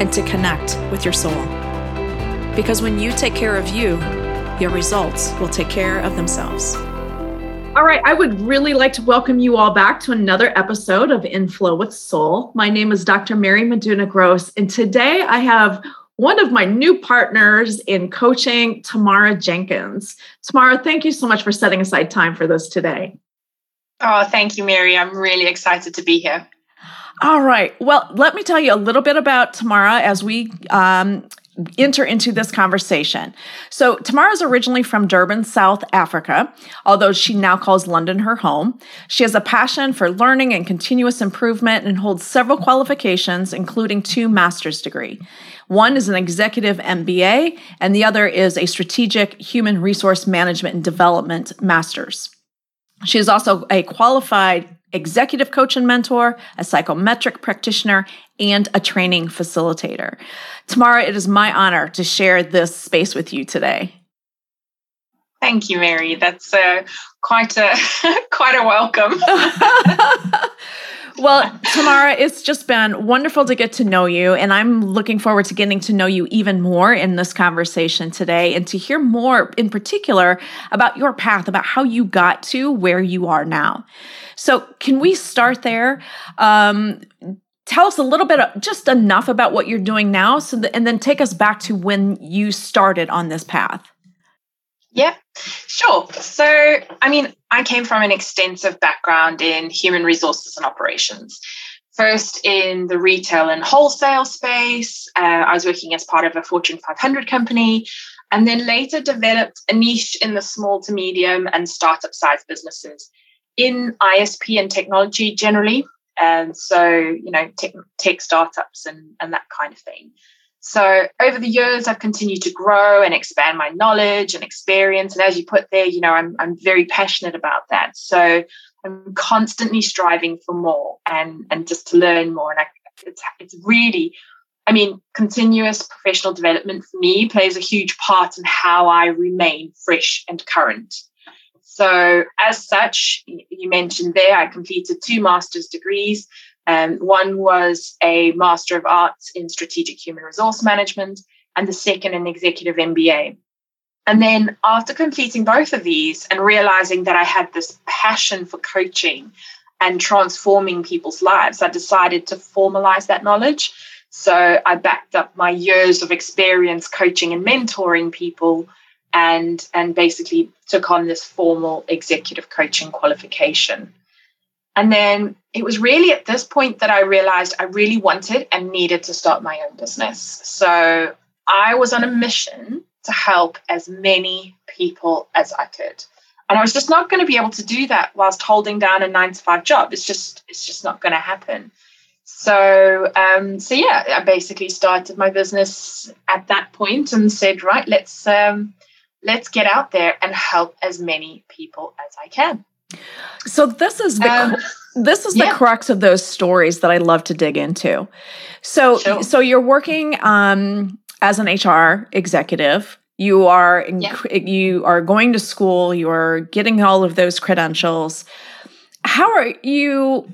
and to connect with your soul. Because when you take care of you, your results will take care of themselves. All right, I would really like to welcome you all back to another episode of In Flow with Soul. My name is Dr. Mary Meduna Gross, and today I have one of my new partners in coaching, Tamara Jenkins. Tamara, thank you so much for setting aside time for this today. Oh, thank you, Mary. I'm really excited to be here. All right. Well, let me tell you a little bit about Tamara as we um, enter into this conversation. So, Tamara is originally from Durban, South Africa, although she now calls London her home. She has a passion for learning and continuous improvement and holds several qualifications, including two master's degree. One is an executive MBA, and the other is a strategic human resource management and development master's. She is also a qualified executive coach and mentor, a psychometric practitioner, and a training facilitator. Tamara, it is my honor to share this space with you today. Thank you, Mary. That's uh, quite a quite a welcome. Well, Tamara, it's just been wonderful to get to know you. And I'm looking forward to getting to know you even more in this conversation today and to hear more in particular about your path, about how you got to where you are now. So, can we start there? Um, tell us a little bit, of, just enough about what you're doing now, so and then take us back to when you started on this path. Yeah, sure. So, I mean, I came from an extensive background in human resources and operations. First, in the retail and wholesale space, uh, I was working as part of a Fortune 500 company, and then later developed a niche in the small to medium and startup size businesses in ISP and technology generally. And so, you know, tech, tech startups and, and that kind of thing. So over the years, I've continued to grow and expand my knowledge and experience. And as you put there, you know, I'm, I'm very passionate about that. So I'm constantly striving for more and, and just to learn more. And I, it's, it's really, I mean, continuous professional development for me plays a huge part in how I remain fresh and current. So, as such, you mentioned there, I completed two master's degrees um, one was a Master of Arts in Strategic Human Resource Management, and the second, an Executive MBA. And then, after completing both of these and realizing that I had this passion for coaching and transforming people's lives, I decided to formalize that knowledge. So, I backed up my years of experience coaching and mentoring people and, and basically took on this formal executive coaching qualification. And then it was really at this point that I realized I really wanted and needed to start my own business. So I was on a mission to help as many people as I could. And I was just not going to be able to do that whilst holding down a nine to five job. It's just, it's just not going to happen. So, um, so yeah, I basically started my business at that point and said, right, let's um, let's get out there and help as many people as I can. So this is the um, this is yeah. the crux of those stories that I love to dig into. So sure. so you're working um, as an HR executive. You are yeah. you are going to school. You are getting all of those credentials. How are you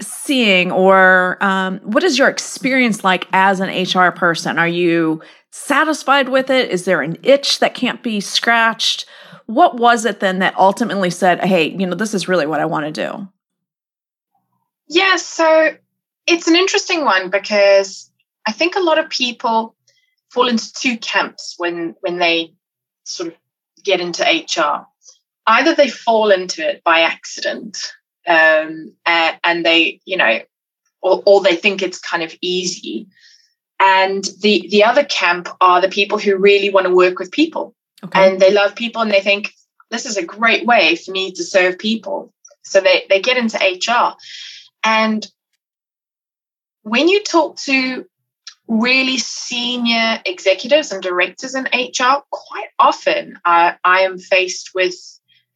seeing, or um, what is your experience like as an HR person? Are you satisfied with it? Is there an itch that can't be scratched? What was it then that ultimately said, hey, you know, this is really what I want to do? Yeah, so it's an interesting one because I think a lot of people fall into two camps when when they sort of get into HR. Either they fall into it by accident, um, and, and they, you know, or, or they think it's kind of easy. And the the other camp are the people who really want to work with people, okay. and they love people, and they think this is a great way for me to serve people. So they they get into HR, and when you talk to really senior executives and directors in HR, quite often I, I am faced with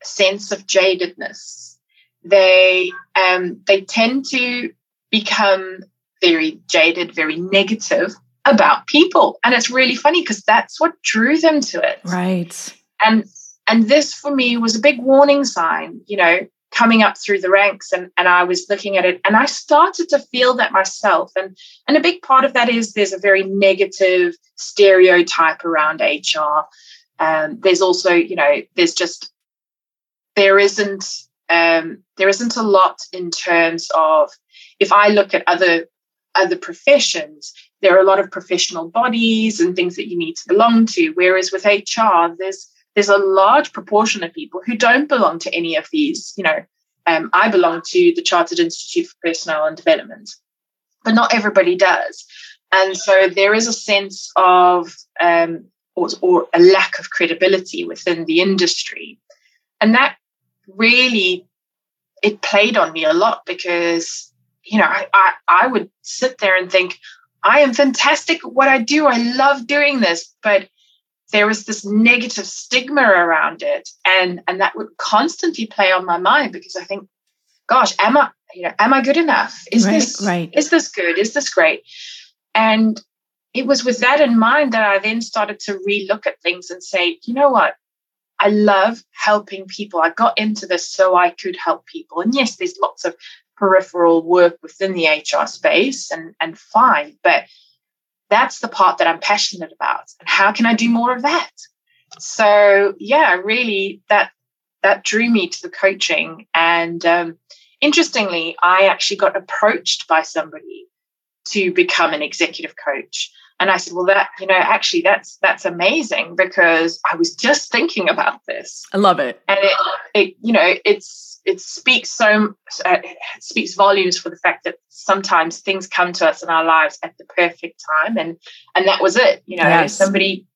a sense of jadedness. They um, they tend to become very jaded, very negative about people, and it's really funny because that's what drew them to it. Right. And and this for me was a big warning sign. You know, coming up through the ranks and, and I was looking at it and I started to feel that myself. And, and a big part of that is there's a very negative stereotype around HR. Um, there's also, you know, there's just, there isn't, um, there isn't a lot in terms of, if I look at other, other professions, there are a lot of professional bodies and things that you need to belong to. Whereas with HR, there's, there's a large proportion of people who don't belong to any of these. You know, um, I belong to the Chartered Institute for Personnel and Development, but not everybody does. And so there is a sense of, um, or, or a lack of credibility within the industry. And that really, it played on me a lot because, you know, I, I, I would sit there and think, I am fantastic at what I do. I love doing this. But there was this negative stigma around it. And and that would constantly play on my mind because i think gosh am i you know am i good enough? Is right, this right. is this good? Is this great? And it was with that in mind that i then started to relook at things and say you know what? I love helping people. I got into this so i could help people. And yes there's lots of peripheral work within the hr space and and fine but that's the part that I'm passionate about. And how can I do more of that? So yeah, really that that drew me to the coaching. And um, interestingly, I actually got approached by somebody to become an executive coach. And I said, well, that, you know, actually that's that's amazing because I was just thinking about this. I love it. And it, it you know, it's it speaks so uh, speaks volumes for the fact that sometimes things come to us in our lives at the perfect time and and that was it you know yes. somebody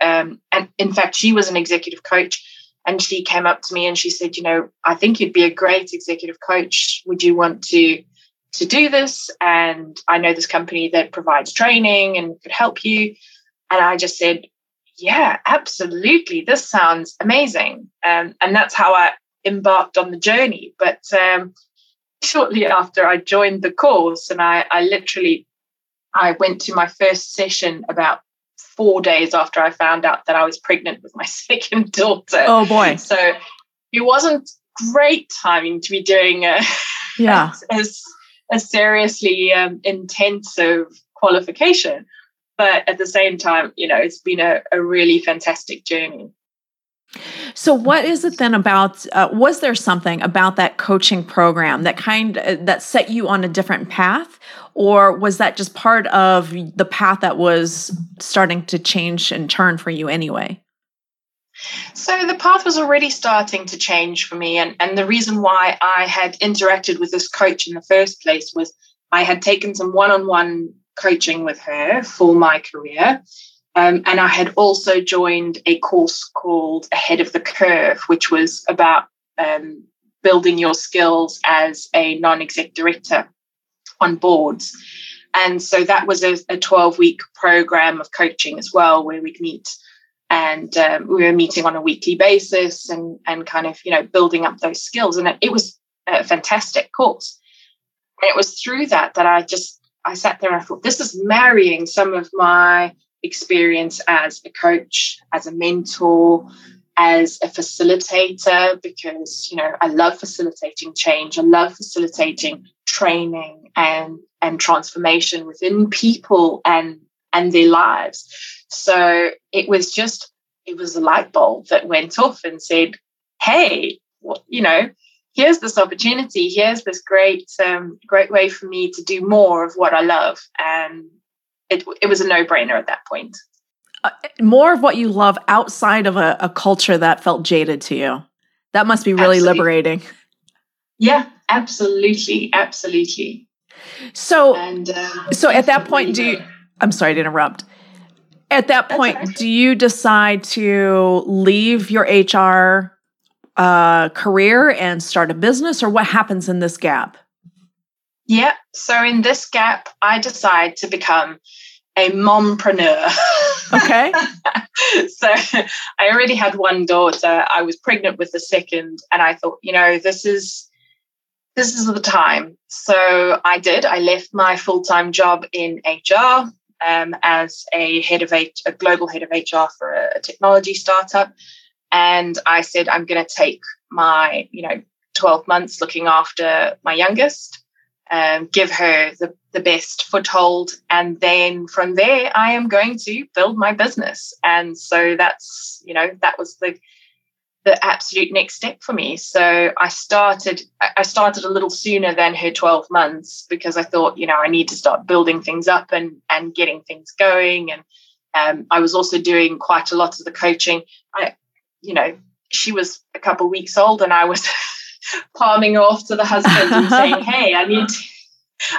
um and in fact she was an executive coach and she came up to me and she said you know i think you'd be a great executive coach. Would you want to to do this? And i know this company that provides training and could help you. And i just said yeah absolutely. This sounds amazing. Um, and that's how i embarked on the journey. But um, shortly after I joined the course, and I, I literally I went to my first session about four days after I found out that I was pregnant with my second daughter. Oh boy! So it wasn't great timing to be doing a yeah as a seriously um, intensive qualification. But at the same time, you know, it's been a, a really fantastic journey. So, what is it then about? Uh, was there something about that coaching program that kind uh, that set you on a different path, or was that just part of the path that was starting to change and turn for you anyway? So the path was already starting to change for me, and and the reason why I had interacted with this coach in the first place was I had taken some one-on-one coaching with her for my career um, and I had also joined a course called Ahead of the Curve, which was about um, building your skills as a non exec director on boards. And so that was a, a 12 week program of coaching as well, where we'd meet and um, we were meeting on a weekly basis and, and kind of, you know, building up those skills. And it, it was a fantastic course. And it was through that that I just, I sat there and I thought, this is marrying some of my experience as a coach, as a mentor, as a facilitator, because you know I love facilitating change. I love facilitating training and and transformation within people and and their lives. So it was just it was a light bulb that went off and said, "Hey, well, you know." Here's this opportunity. Here's this great, um, great way for me to do more of what I love, and it, it was a no brainer at that point. Uh, more of what you love outside of a, a, culture that felt jaded to you. That must be really absolutely. liberating. Yeah, absolutely, absolutely. So, and, uh, so at that point, do you? I'm sorry to interrupt. At that point, right. do you decide to leave your HR uh, career and start a business, or what happens in this gap? Yeah. So in this gap, I decide to become a mompreneur. Okay. so I already had one daughter. I was pregnant with the second, and I thought, you know, this is this is the time. So I did. I left my full time job in HR um, as a head of H- a global head of HR for a, a technology startup, and I said I'm going to take my you know 12 months looking after my youngest um, give her the, the best foothold. And then from there, I am going to build my business. And so that's, you know, that was the the absolute next step for me. So I started I started a little sooner than her 12 months because I thought, you know, I need to start building things up and and getting things going. And um, I was also doing quite a lot of the coaching. I, you know, she was a couple weeks old and I was palming off to the husband and saying, "Hey, I need, to,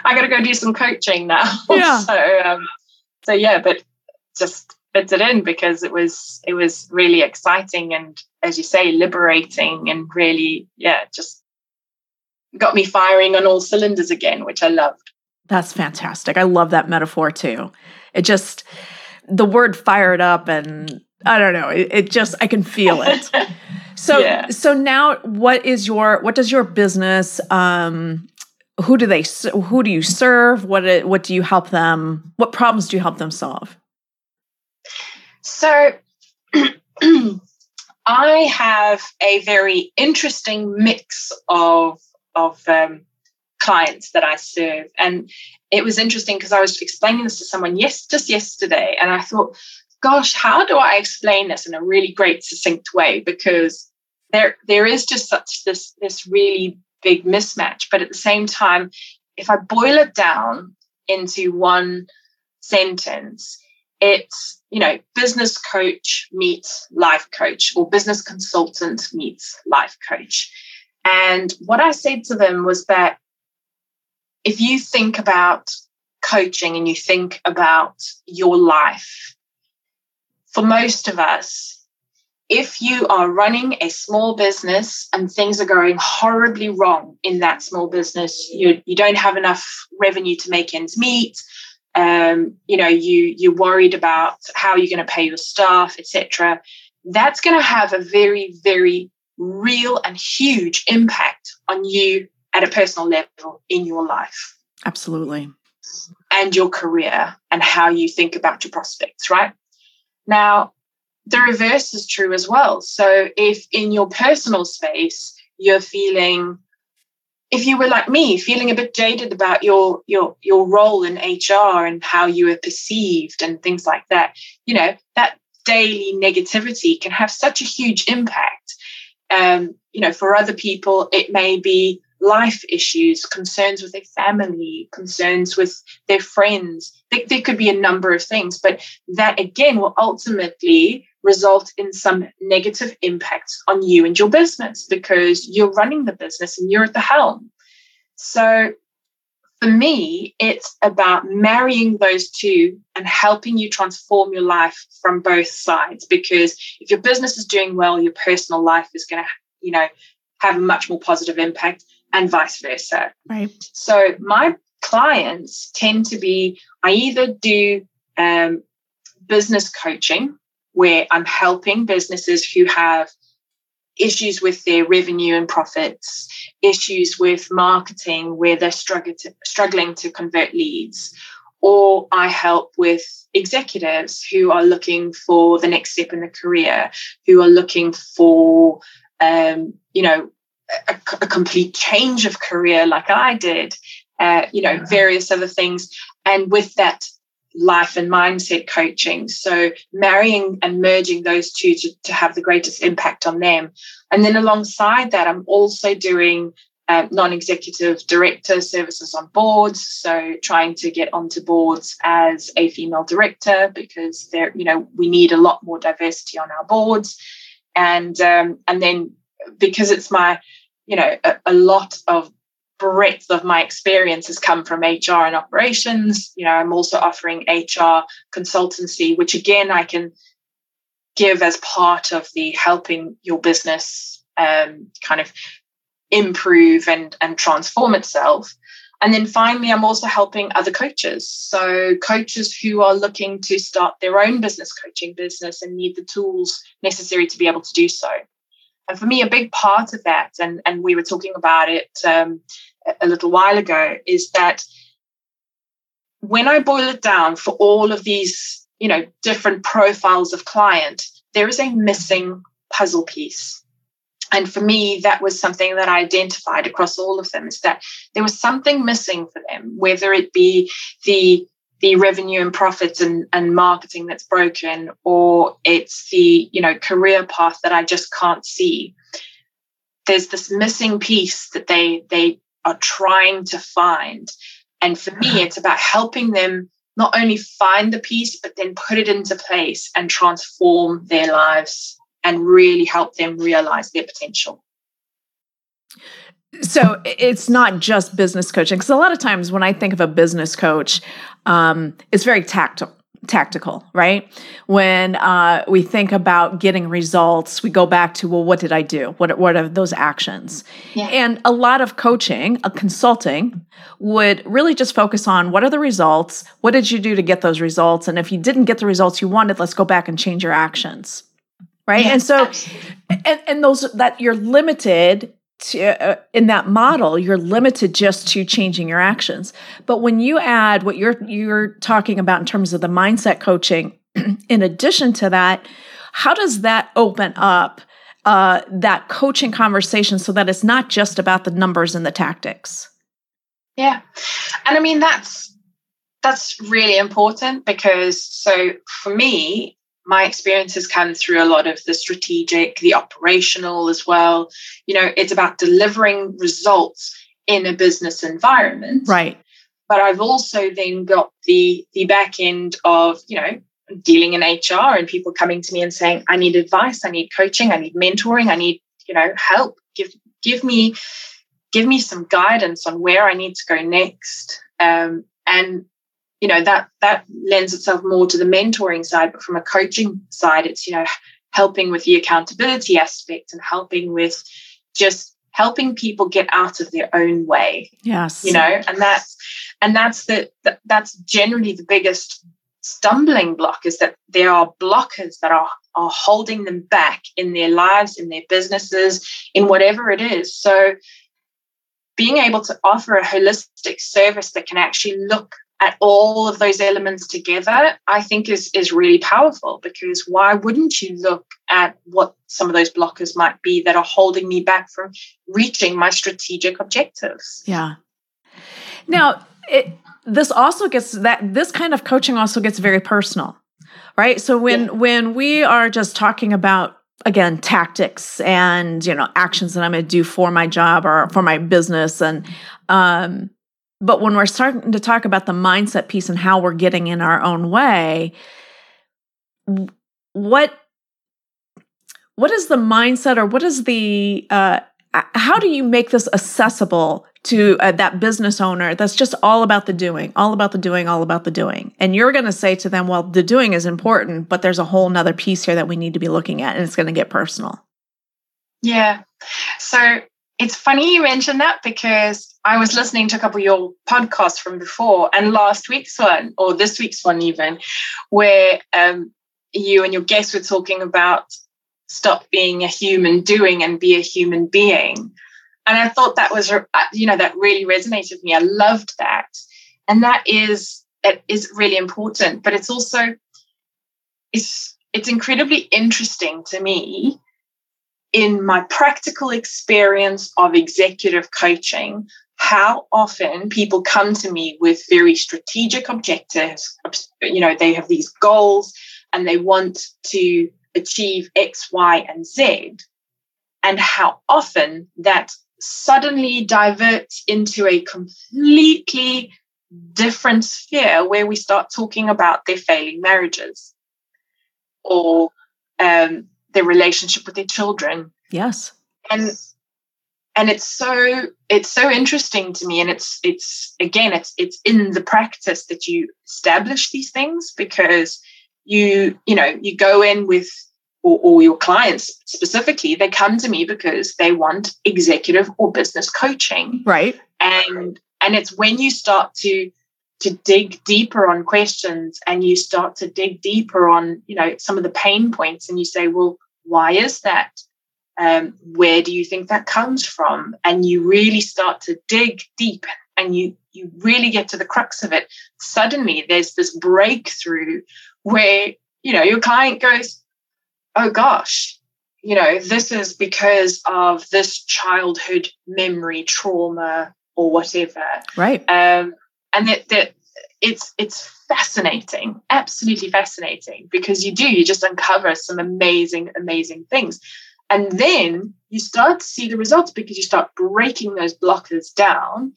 I got to go do some coaching now." Yeah. so, um, so yeah, but just fits it in because it was it was really exciting and, as you say, liberating and really, yeah, just got me firing on all cylinders again, which I loved. That's fantastic. I love that metaphor too. It just the word fired up and I don't know. It, it just I can feel it. So yeah. so now what is your what does your business um who do they who do you serve what what do you help them what problems do you help them solve? So I have a very interesting mix of of um, clients that I serve, and it was interesting because I was explaining this to someone yes just yesterday, and I thought gosh, how do I explain this in a really great, succinct way? Because there, there is just such this, this really big mismatch. But at the same time, if I boil it down into one sentence, it's you know business coach meets life coach or business consultant meets life coach and what i said to them was that if you think about coaching and you think about your life for most of us, if you are running a small business and things are going horribly wrong in that small business, you, you don't have enough revenue to make ends meet, um, you know, you you're worried about how you're going to pay your staff, etc. That's going to have a very, very real and huge impact on you at a personal level in your life. Absolutely. And your career and how you think about your prospects, right? Now, the reverse is true as well. So, if in your personal space you're feeling, if you were like me, feeling a bit jaded about your your your role in HR and how you are perceived and things like that, you know that daily negativity can have such a huge impact. Um, you know, for other people, it may be life issues, concerns with their family, concerns with their friends. There, there, could be a number of things, but that again will ultimately result in some negative impacts on you and your business because you're running the business and you're at the helm. So for me, it's about marrying those two and helping you transform your life from both sides. Because if your business is doing well, your personal life is going to, you know, have a much more positive impact and vice versa. Right. So my clients tend to be, I either do um, business coaching where I'm helping businesses who have issues with their revenue and profits, issues with marketing where they're struggling to, struggling to convert leads, or I help with executives who are looking for the next step in their career, who are looking for, um, you know, a, a, complete change of career like I did, uh, you know, various other things. And with that life and mindset coaching. So marrying and merging those two to, to have the greatest impact on them. And then alongside that, I'm also doing uh, non-executive director services on boards so trying to get onto boards as a female director because there you know we need a lot more diversity on our boards and um, and then because it's my you know a, a lot of breadth of my experience has come from HR and operations. You know, I'm also offering HR consultancy, which again I can give as part of the helping your business um, kind of improve and and transform itself. And then finally, I'm also helping other coaches. So, coaches who are looking to start their own business coaching business and need the tools necessary to be able to do so. And for me, a big part of that, and, and we were talking about it um, a little while ago, is that when I boil it down for all of these, you know, different profiles of client, there is a missing puzzle piece. And for me, that was something that I identified across all of them is that there was something missing for them, whether it be the the revenue and profits and, and marketing that's broken or it's the you know career path that i just can't see. There's this missing piece that they they are trying to find. And for me it's about helping them not only find the piece but then put it into place and transform their lives and really help them realize their potential so it's not just business coaching because a lot of times when i think of a business coach um, it's very tactile tactical, right? When uh, we think about getting results, we go back to, well, what did I do? What, what are those actions? Yeah. And a lot of coaching, a consulting, would really just focus on what are the results? What did you do to get those results? And if you didn't get the results you wanted, let's go back and change your actions. Right. and so, and, and those that you're limited to, uh, in that model you're limited just to changing your actions. But when you add what you're you're talking about in terms of the mindset coaching in addition to that how does that open up uh, that coaching conversation so that it's not just about the numbers and the tactics? Yeah. And i mean that's that's really important because so for me my experience has come through a lot of the strategic, the operational as well. You know, it's about delivering results in a business environment. Right. But I've also then got the the back end of, you know, dealing in HR and people coming to me and saying, I need advice, I need coaching, I need mentoring, I need, you know, help. Give give me give me some guidance on where I need to go next. Um, and you know that that lends itself more to the mentoring side but from a coaching side it's you know helping with the accountability aspect and helping with just helping people get out of their own way yes. you know and that's and that's the that's generally the biggest stumbling block is that there are blockers that are are holding them back in their lives in their businesses in whatever it is. So being able to offer a holistic service that can actually look at all of those elements together, I think is is really powerful because why wouldn't you look at what some of those blockers might be that are holding me back from reaching my strategic objectives? Yeah. Now, it, this also gets that this kind of coaching also gets very personal. Right? So when yeah. when we are just talking about again tactics and you know actions that I'm going to do for my job or for my business and um but when we're starting to talk about the mindset piece and how we're getting in our own way, what what is the mindset or what is the uh, how do you make this accessible to uh, that business owner that's just all about the doing all about the doing all about the doing? And you're going to say to them well the doing is important but there's a whole nother piece here that we need to be looking at and it's going to get personal. Yeah. So it's funny you mentioned that because I was listening to a couple of your podcasts from before and last week's one, or this week's one even, where um, you and your guests were talking about stop being a human doing and be a human being. And I thought that was, uh, you know, that really resonated with me. I loved that. And that is, it is really important, but it's also, it's, it's incredibly interesting to me in my practical experience of executive coaching, how often people come to me with very strategic objectives. You know, they have these goals and they want to achieve X, Y, and Z. And how often that suddenly diverts into a completely different sphere where we start talking about their failing marriages or um, their relationship with their children. Yes. And and it's so it's so interesting to me and it's it's again it's it's in the practice that you establish these things because you you know you go in with or, or your clients specifically they come to me because they want executive or business coaching. Right. And and it's when you start to to dig deeper on questions and you start to dig deeper on you know some of the pain points and you say well why is that um, where do you think that comes from? And you really start to dig deep and you you really get to the crux of it. Suddenly there's this breakthrough where you know your client goes oh gosh you know this is because of this childhood memory trauma or whatever. Right. Um, and that that it's it's fascinating absolutely fascinating because you do you just uncover some amazing amazing things and then you start to see the results because you start breaking those blockers down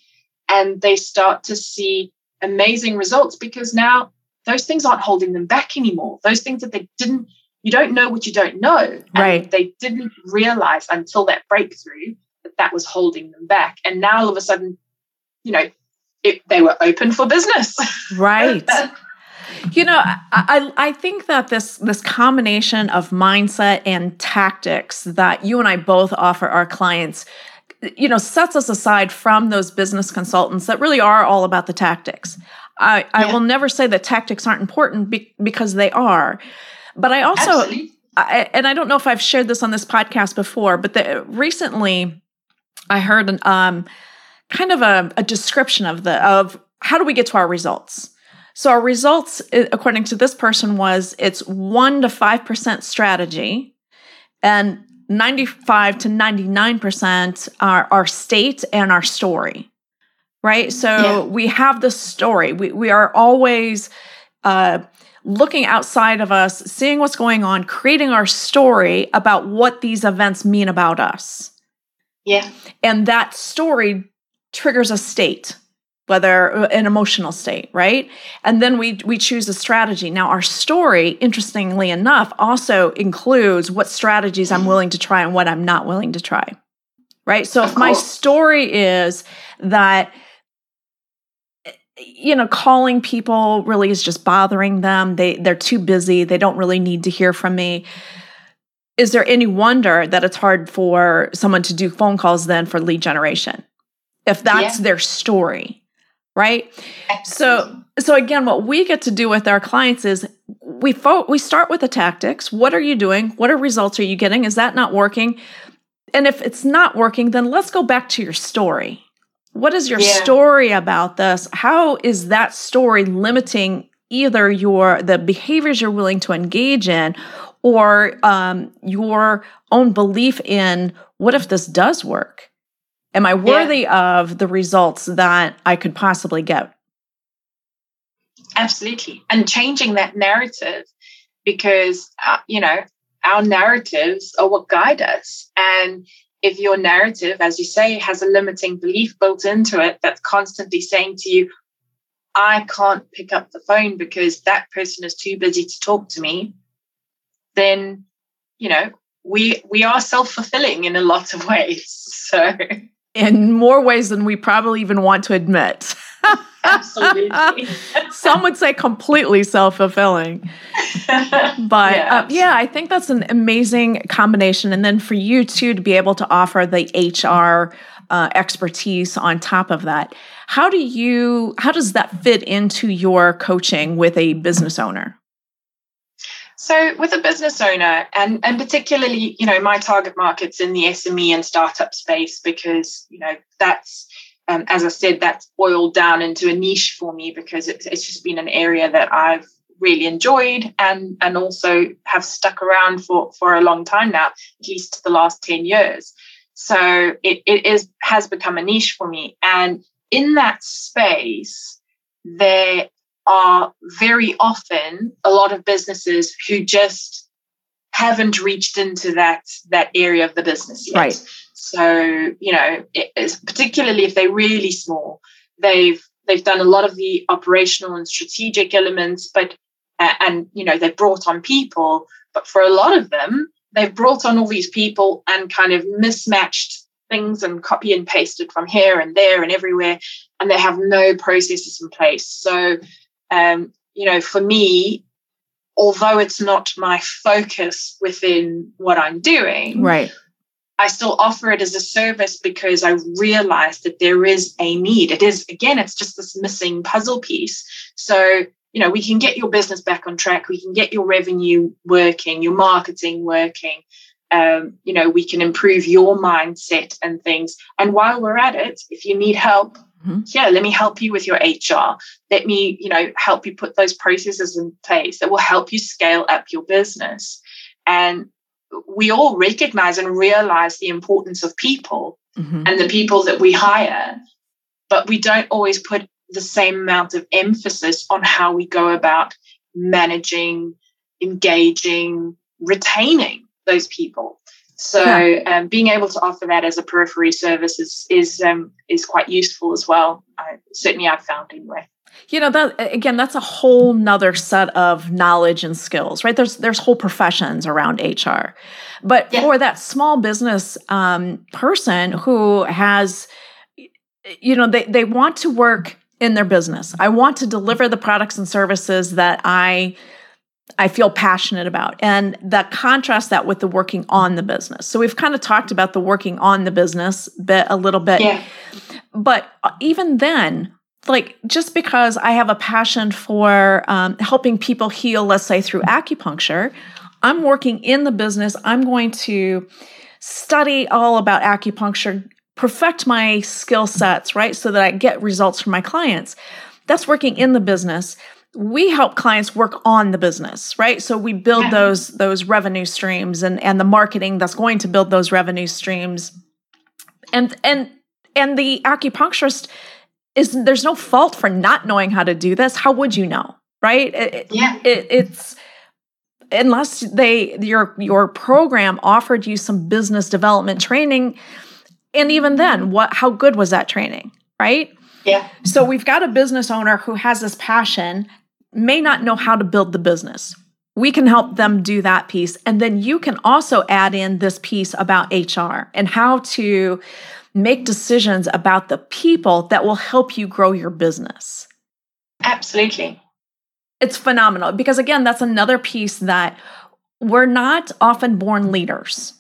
and they start to see amazing results because now those things aren't holding them back anymore. Those things that they didn't, you don't know what you don't know. Right. They didn't realize until that breakthrough that that was holding them back. And now all of a sudden, you know, it, they were open for business. Right. You know, I, I think that this this combination of mindset and tactics that you and I both offer our clients, you know, sets us aside from those business consultants that really are all about the tactics. I, yeah. I will never say that tactics aren't important be, because they are, but I also, I, and I don't know if I've shared this on this podcast before, but the, recently I heard an, um, kind of a, a description of the of how do we get to our results so our results, according to this person, was it's one to five percent strategy, and 95 to 99% are our state and our story. Right. So yeah. we have the story. We we are always uh looking outside of us, seeing what's going on, creating our story about what these events mean about us. Yeah. And that story triggers a state whether uh, an emotional state right? And then we we choose a strategy. Now our story interestingly enough also includes what strategies i'm willing to try and what i'm not willing to try right? So if my story is that you know calling people really is just bothering them they they're too busy they don't really need to hear from me is there any wonder that it's hard for someone to do phone calls then for lead generation? If that's yeah. their story right? So so again what we get to do with our clients is we fo- we start with the tactics. What are you doing? What are results are you getting? Is that not working? And if it's not working then let's go back to your story. What is your yeah. story about this? How is that story limiting either your the behaviors you're willing to engage in or um, your own belief in what if this does work Am I worthy yeah. of the results that I could possibly get? Absolutely. And changing that narrative because, uh, you know, our narratives are what guide us. And if your narrative, as you say, has a limiting belief built into it that's constantly saying to you, I can't pick up the phone because that person is too busy to talk to me, then, you know, we we are self-fulfilling in a lot of ways. So in more ways than we probably even want to admit. Absolutely. Some would say completely self fulfilling. But yeah. Uh, yeah, I think that's an amazing combination. And then for you too to be able to offer the HR uh, expertise on top of that. How do you, how does that fit into your coaching with a business owner? So, with a business owner, and and particularly, you know, my target market's in the SME and startup space because you know that's, um, as I said, that's boiled down into a niche for me because it's it's just been an area that I've really enjoyed and and also have stuck around for for a long time now, at least the last ten years. So it, it is has become a niche for me, and in that space, there are very often a lot of businesses who just haven't reached into that that area of the business yet. Right. So you know, particularly if they're really small, they've they've done a lot of the operational and strategic elements, but uh, and you know they've brought on people, but for a lot of them, they've brought on all these people and kind of mismatched things and copy and pasted from here and there and everywhere, and they have no processes in place. So, um, you know, for me, although it's not my focus within what I'm doing, right. I still offer it as a service because I realize that there is a need. It is, again, it's just this missing puzzle piece. So, you know, we can get your business back on track. We can get your revenue working, your marketing working. Um, you know, we can improve your mindset and things. And while we're at it, if you need help, mm-hmm. yeah, let me help you with your HR. Let me, you know, help you put those processes in place that will help you scale up your business. And we all recognize and realize the importance of people mm-hmm. and the people that we hire, but we don't always put the same amount of emphasis on how we go about managing, engaging, retaining those people. So yeah. um, being able to offer that as a periphery service is is um, is quite useful as well. I, certainly, I've found anyway you know that again that's a whole nother set of knowledge and skills right there's there's whole professions around hr but yeah. for that small business um, person who has you know they, they want to work in their business i want to deliver the products and services that i i feel passionate about and that contrast that with the working on the business so we've kind of talked about the working on the business bit a little bit yeah. but even then like just because I have a passion for um, helping people heal, let's say through acupuncture, I'm working in the business. I'm going to study all about acupuncture, perfect my skill sets, right? So that I get results from my clients. That's working in the business. We help clients work on the business, right? So we build those those revenue streams and and the marketing that's going to build those revenue streams. And and and the acupuncturist is there's no fault for not knowing how to do this. How would you know? Right? It, yeah. It, it's unless they your your program offered you some business development training and even then what how good was that training right yeah so we've got a business owner who has this passion may not know how to build the business we can help them do that piece and then you can also add in this piece about hr and how to make decisions about the people that will help you grow your business. Absolutely. It's phenomenal because, again, that's another piece that we're not often born leaders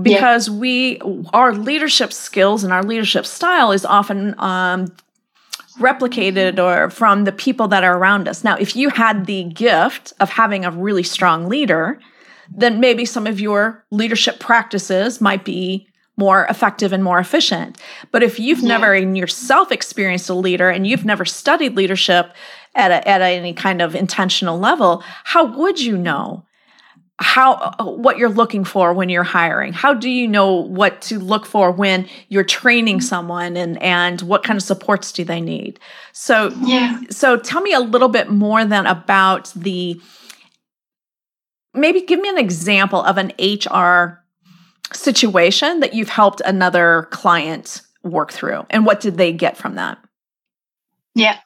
because yeah. we our leadership skills and our leadership style is often um, replicated or from the people that are around us now if you had the gift of having a really strong leader then maybe some of your leadership practices might be more effective and more efficient. But if you've yeah. never in yourself experienced a leader and you've never studied leadership at, a, at any kind of intentional level, how would you know how uh, what you're looking for when you're hiring? How do you know what to look for when you're training someone and and what kind of supports do they need? So yeah. So tell me a little bit more then about the maybe give me an example of an HR situation that you've helped another client work through and what did they get from that yeah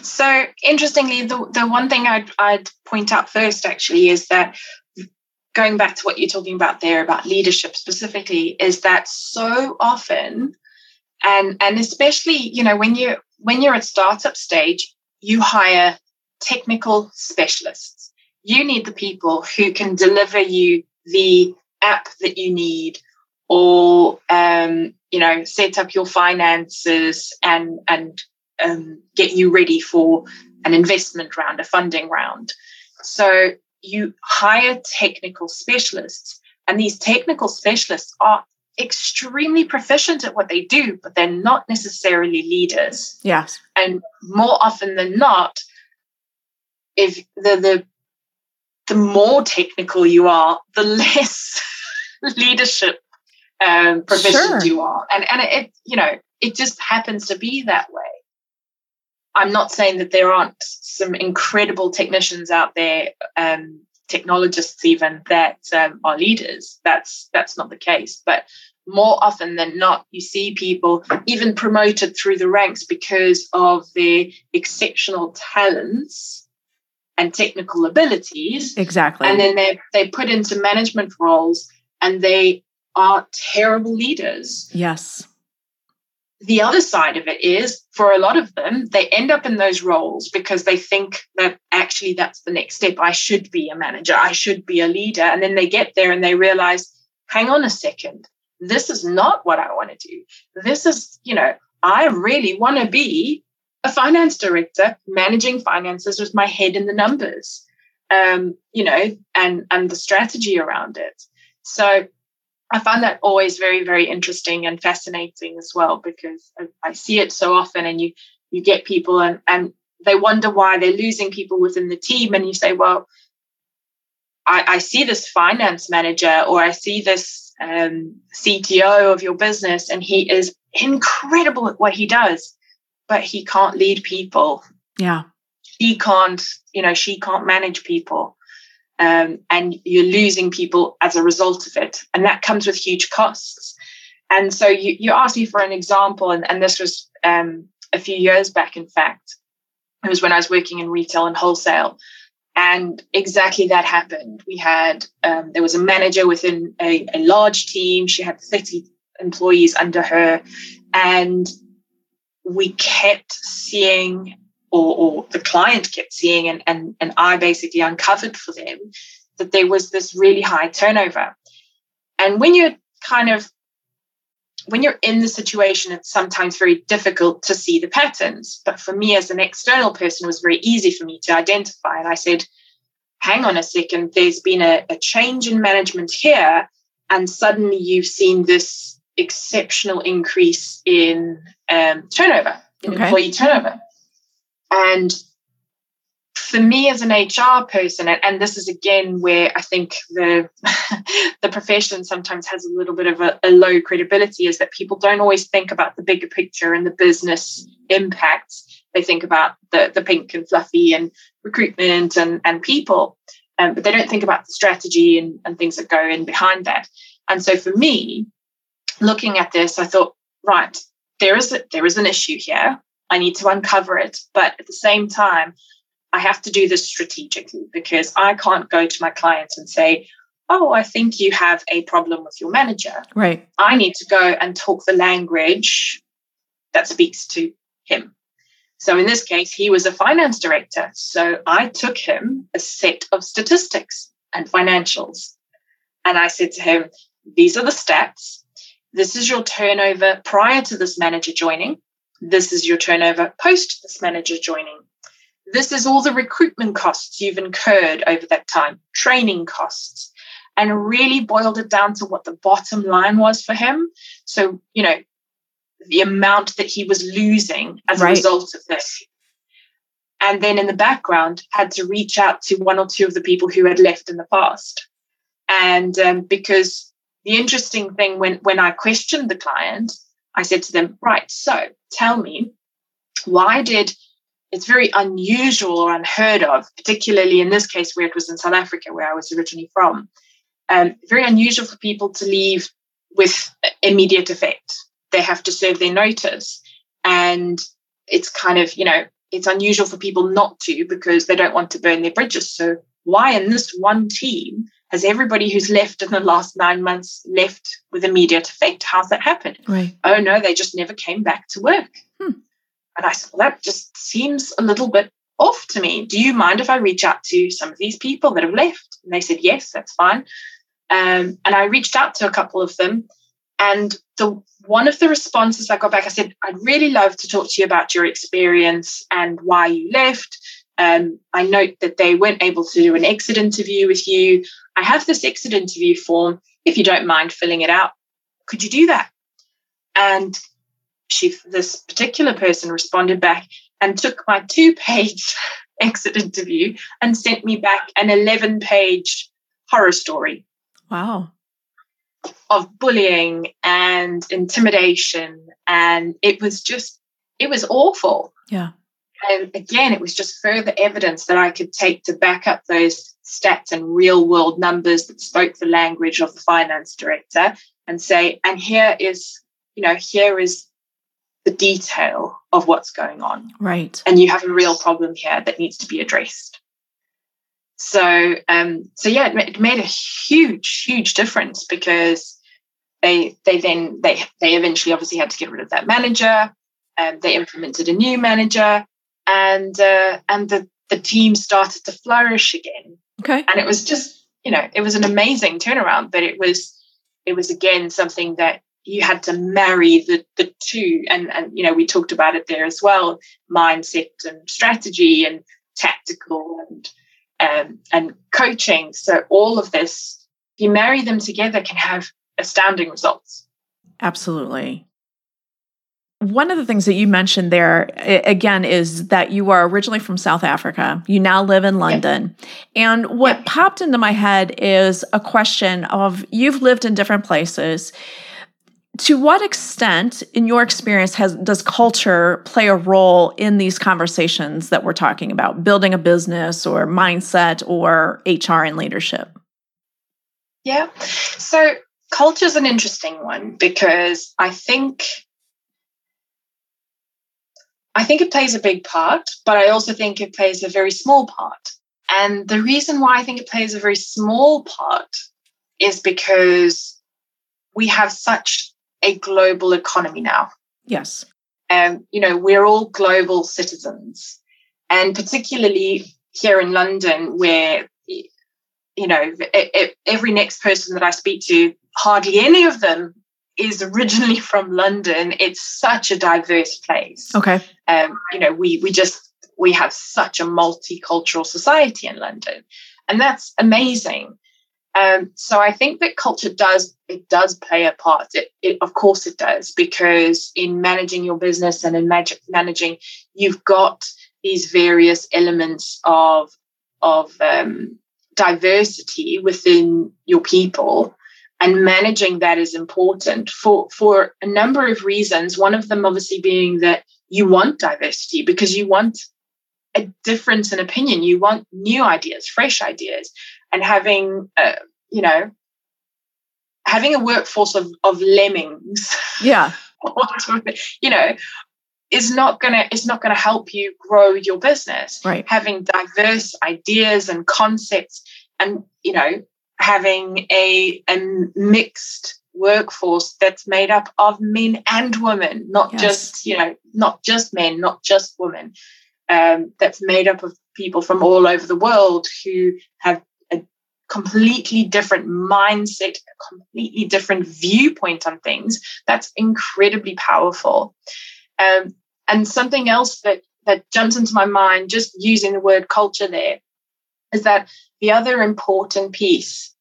so interestingly the, the one thing I'd, I'd point out first actually is that going back to what you're talking about there about leadership specifically is that so often and and especially you know when you when you're at startup stage you hire technical specialists. You need the people who can deliver you the app that you need or um, you know set up your finances and and um, get you ready for an investment round a funding round. So you hire technical specialists and these technical specialists are extremely proficient at what they do but they're not necessarily leaders yes and more often than not if the the the more technical you are the less leadership um, proficient sure. you are. And, and it, you know, it just happens to be that way. I'm not saying that there aren't some incredible technicians out there um, technologists even that um, are leaders. That's that's not the case. But more often than not, you see people even promoted through the ranks because of their exceptional talents and technical abilities. Exactly. And then they they put into management roles and they are terrible leaders. Yes. The other side of it is for a lot of them, they end up in those roles because they think that actually that's the next step. I should be a manager, I should be a leader. And then they get there and they realize, hang on a second, this is not what I want to do. This is, you know, I really want to be a finance director managing finances with my head in the numbers um, you know and and the strategy around it so i find that always very very interesting and fascinating as well because I, I see it so often and you you get people and and they wonder why they're losing people within the team and you say well I, I see this finance manager or I see this um, CTO of your business, and he is incredible at what he does, but he can't lead people. Yeah. He can't, you know, she can't manage people. Um, and you're losing people as a result of it. And that comes with huge costs. And so you, you asked me for an example, and, and this was um, a few years back, in fact. It was when I was working in retail and wholesale. And exactly that happened. We had, um, there was a manager within a, a large team. She had 30 employees under her. And we kept seeing, or, or the client kept seeing, and, and, and I basically uncovered for them that there was this really high turnover. And when you're kind of when you're in the situation, it's sometimes very difficult to see the patterns. But for me, as an external person, it was very easy for me to identify. And I said, hang on a second, there's been a, a change in management here. And suddenly you've seen this exceptional increase in um, turnover, in okay. employee turnover. And for me as an HR person, and, this is again where I think the the profession sometimes has a little bit of a, a, low credibility, is that people don't always think about the bigger picture and the business impacts. They think about the the pink and fluffy and recruitment and and people, um, but they don't think about the strategy and, and things that go in behind that. And so for me, looking at this, I thought, right, there is a, there is an issue here. I need to uncover it, but at the same time, I have to do this strategically because I can't go to my clients and say, Oh, I think you have a problem with your manager. Right. I need to go and talk the language that speaks to him. So in this case, he was a finance director. So I took him a set of statistics and financials. And I said to him, These are the stats. This is your turnover prior to this manager joining. This is your turnover post this manager joining. This is all the recruitment costs you've incurred over that time, training costs, and really boiled it down to what the bottom line was for him. So, you know, the amount that he was losing as right. a result of this. And then in the background, had to reach out to one or two of the people who had left in the past. And um, because the interesting thing when, when I questioned the client, I said to them, right, so tell me, why did it's very unusual or unheard of, particularly in this case where it was in South Africa, where I was originally from. Um, very unusual for people to leave with immediate effect. They have to serve their notice. And it's kind of, you know, it's unusual for people not to because they don't want to burn their bridges. So, why in this one team has everybody who's left in the last nine months left with immediate effect? How's that happened? Right. Oh, no, they just never came back to work. Hmm. And I said, well, that just seems a little bit off to me. Do you mind if I reach out to some of these people that have left? And they said, yes, that's fine. Um, and I reached out to a couple of them. And the one of the responses I got back, I said, I'd really love to talk to you about your experience and why you left. Um, I note that they weren't able to do an exit interview with you. I have this exit interview form. If you don't mind filling it out, could you do that? And she this particular person responded back and took my two page exit interview and sent me back an 11 page horror story wow of bullying and intimidation and it was just it was awful yeah and again it was just further evidence that i could take to back up those stats and real world numbers that spoke the language of the finance director and say, and here is, you know, here is the detail of what's going on. Right. And you have a real problem here that needs to be addressed. So, um, so yeah, it made a huge, huge difference because they they then they they eventually obviously had to get rid of that manager, and they implemented a new manager, and uh, and the the team started to flourish again. Okay, and it was just you know it was an amazing turnaround, but it was it was again something that you had to marry the the two, and and you know we talked about it there as well, mindset and strategy and tactical and um, and coaching. So all of this, if you marry them together, can have astounding results. Absolutely. One of the things that you mentioned there, again, is that you are originally from South Africa. You now live in London. Yep. And what yep. popped into my head is a question of you've lived in different places. To what extent, in your experience, has does culture play a role in these conversations that we're talking about, building a business or mindset or HR and leadership? Yeah. So culture is an interesting one because I think I think it plays a big part, but I also think it plays a very small part. And the reason why I think it plays a very small part is because we have such a global economy now. Yes. Um, you know, we're all global citizens. And particularly here in London, where, you know, every next person that I speak to hardly any of them is originally from London. It's such a diverse place. Okay. Um, you know, we we just we have such a multicultural society in London, and that's amazing. Um, so I think that culture does it does play a part. It, it, of course it does because in managing your business and in managing, you've got these various elements of of um, diversity within your people and managing that is important for for a number of reasons. One of them obviously being that you want diversity because you want a difference in opinion. You want new ideas fresh ideas. And having uh, you know having a workforce of, of lemmings yeah. you know is not gonna is not gonna help you grow your business. Right. Having diverse ideas and concepts and you know having a, a mixed workforce that's made up of men and women, not yes. just, you know, not just men, not just women. Um, that's made up of people from all over the world who have a completely different mindset, a completely different viewpoint on things. That's incredibly powerful. Um, and something else that that jumps into my mind, just using the word culture there, is that the other important piece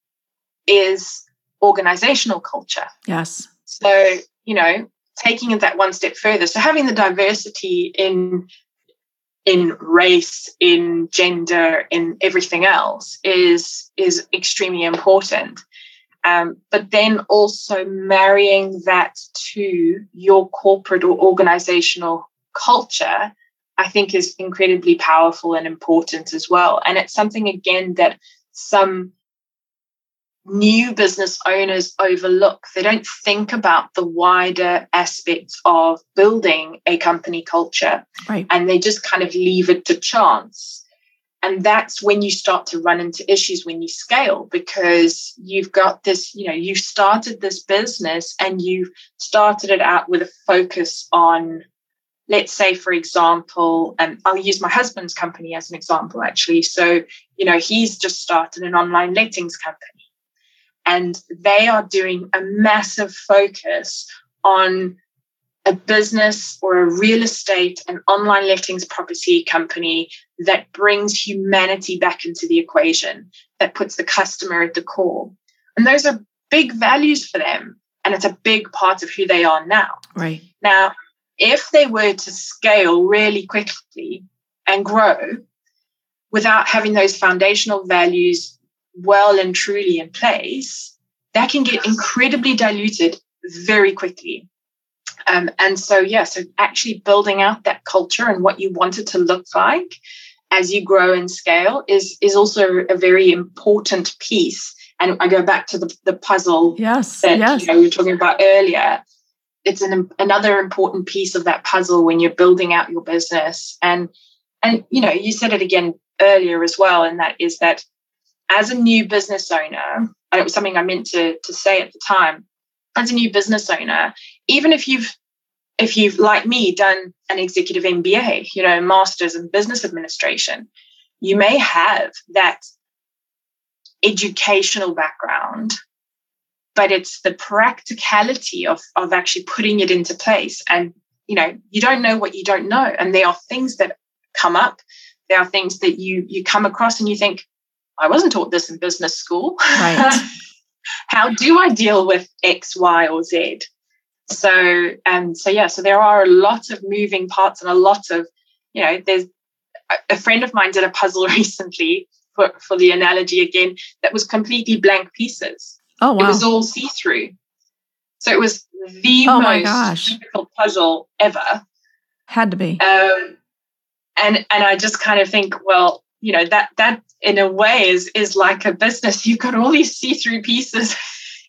is organizational culture. Yes. So, you know, taking it that one step further. So having the diversity in in race, in gender, in everything else is is extremely important. Um, but then also marrying that to your corporate or organizational culture, I think is incredibly powerful and important as well. And it's something again that some new business owners overlook. They don't think about the wider aspects of building a company culture. Right. And they just kind of leave it to chance. And that's when you start to run into issues when you scale because you've got this, you know, you started this business and you've started it out with a focus on, let's say, for example, and I'll use my husband's company as an example, actually. So, you know, he's just started an online lettings company and they are doing a massive focus on a business or a real estate and online lettings property company that brings humanity back into the equation, that puts the customer at the core. And those are big values for them. And it's a big part of who they are now. Right. Now, if they were to scale really quickly and grow without having those foundational values well and truly in place, that can get incredibly diluted very quickly. Um, and so, yeah, so actually building out that culture and what you want it to look like as you grow and scale is is also a very important piece. And I go back to the, the puzzle yes, that yes. you know we were talking about earlier. It's an another important piece of that puzzle when you're building out your business. And and you know, you said it again earlier as well, and that is that as a new business owner, and it was something I meant to, to say at the time, as a new business owner, even if you've if you've like me done an executive MBA, you know, masters in business administration, you may have that educational background, but it's the practicality of, of actually putting it into place. And, you know, you don't know what you don't know. And there are things that come up. There are things that you you come across and you think, I wasn't taught this in business school. Right. How do I deal with X, Y, or Z? So, um, so yeah, so there are a lot of moving parts and a lot of, you know, there's a friend of mine did a puzzle recently for, for the analogy again that was completely blank pieces. Oh wow. It was all see-through. So it was the Oh most difficult puzzle ever. Had to be. Um, and and I just kind of think, well, you know, that that in a way is is like a business. You've got all these see-through pieces.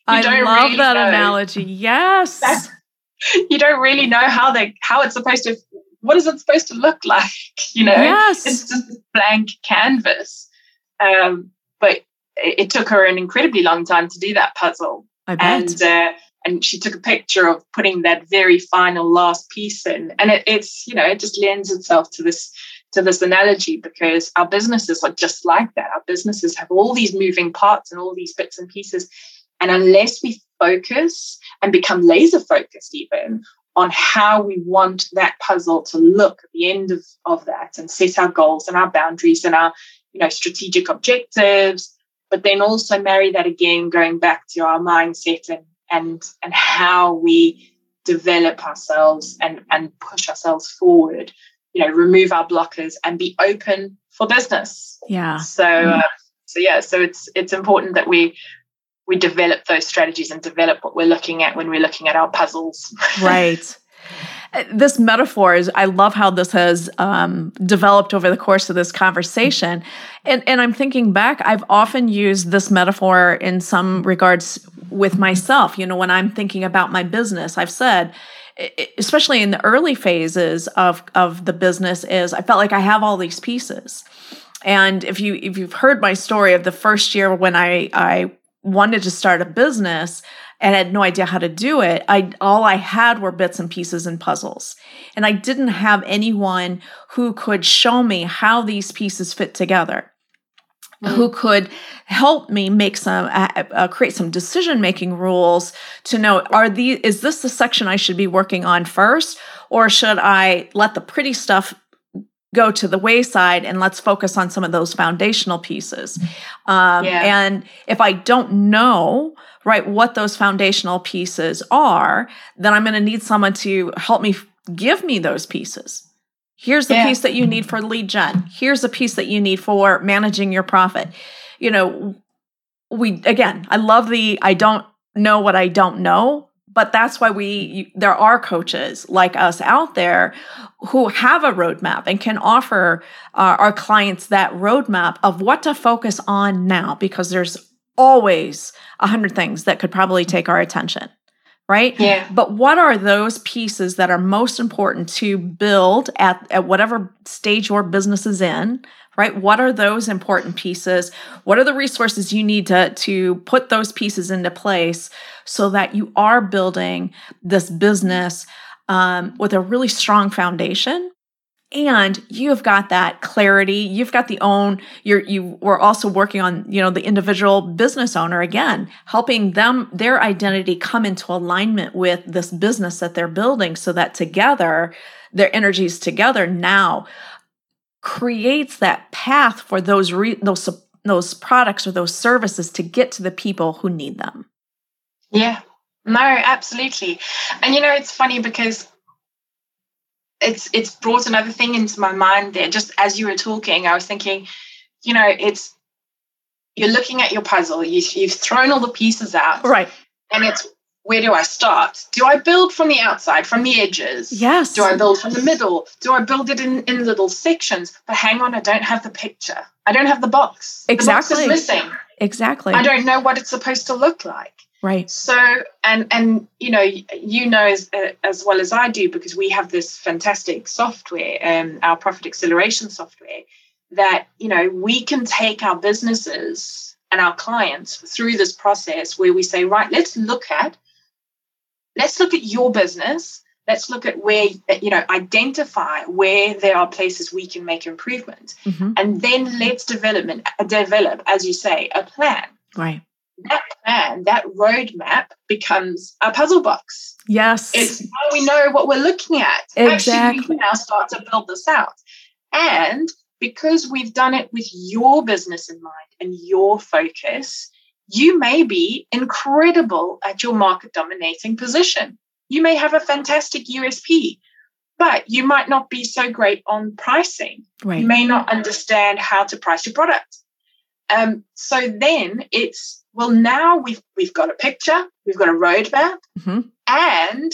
You I love really that know. analogy. Yes. That's- You don't really know how they how it's supposed to what is it supposed to look like, you know? yes. It's just a blank canvas. Um, but it, it took her an incredibly long time to do that puzzle. I bet. and uh, and she took a picture of putting that very final last piece in and it, it's you know it just lends itself to this to this analogy because our businesses are just like that. Our businesses have all these moving parts and all these bits and pieces. And unless we focus and become laser focused even on how we want that puzzle to look at the end of, of that and set our goals and our boundaries and our you know strategic objectives but then also marry that again going back to our mindset and and and how we develop ourselves and and push ourselves forward you know remove our blockers and be open for business yeah. so uh, so yeah so it's it's important that we we develop those strategies and develop what we're looking at when we're looking at our puzzles right. Uh, This metaphor is, I love how this has um, developed over the course of this conversation. And, and I'm thinking back, I've often used this metaphor in some regards with myself. You know, when I'm thinking about my business, I've said, especially in the early phases of, of the business, is I felt like I have all these pieces. And if you if you've heard my story of the first year when I I wanted to start a business and had no idea how to do it, I all I had were bits and pieces and puzzles. And I didn't have anyone who could show me how these pieces fit together. Who could help me make some uh, uh, create some decision making rules to know are these is this the section I should be working on first or should I let the pretty stuff go to the wayside and let's focus on some of those foundational pieces. Um, Yeah. And if I don't know, right, what those foundational pieces are, then I'm going to need someone to help me give me those pieces. Here's the Yeah. piece that you need for lead gen. Here's the piece that you need for managing your profit. You know, we again, I love the I don't know what I don't know, but that's why we you, there are coaches like us out there who have a roadmap and can offer uh, our clients that roadmap of what to focus on now because there's always a hundred things that could probably take our attention right? Yeah. but what are those pieces that are most important to build at, at whatever stage your business is in right? What are those important pieces? What are the resources you need to to put those pieces into place so that you are building this business um, with a really strong foundation and you've got that clarity you've got the own you're you were also working on you know the individual business owner again helping them their identity come into alignment with this business that they're building so that together their energies together now creates that path for those re- those those products or those services to get to the people who need them Yeah. No, absolutely. And you know, it's funny because it's it's brought another thing into my mind there. Just as you were talking, I was thinking, you know, it's you're looking at your puzzle, you, you've thrown all the pieces out, right and it's where do I start? Do I build from the outside, from the edges? Yes. Do I build from the middle? Do I build it in, in little sections? But hang on, I don't have the picture. I don't have the box. Exactly. The box is missing. Exactly. I don't know what it's supposed to look like. Right. So, and and you know, you know as as well as I do because we have this fantastic software, um, our profit acceleration software, that you know we can take our businesses and our clients through this process where we say, right, let's look at let's look at your business let's look at where you know identify where there are places we can make improvement mm-hmm. and then let's develop develop as you say a plan right that plan that roadmap becomes a puzzle box yes it's how we know what we're looking at exactly actually we can now start to build this out and because we've done it with your business in mind and your focus you may be incredible at your market dominating position. You may have a fantastic USP, but you might not be so great on pricing. Right. You may not understand how to price your product. Um, so then it's well, now we've we've got a picture, we've got a roadmap, mm-hmm. and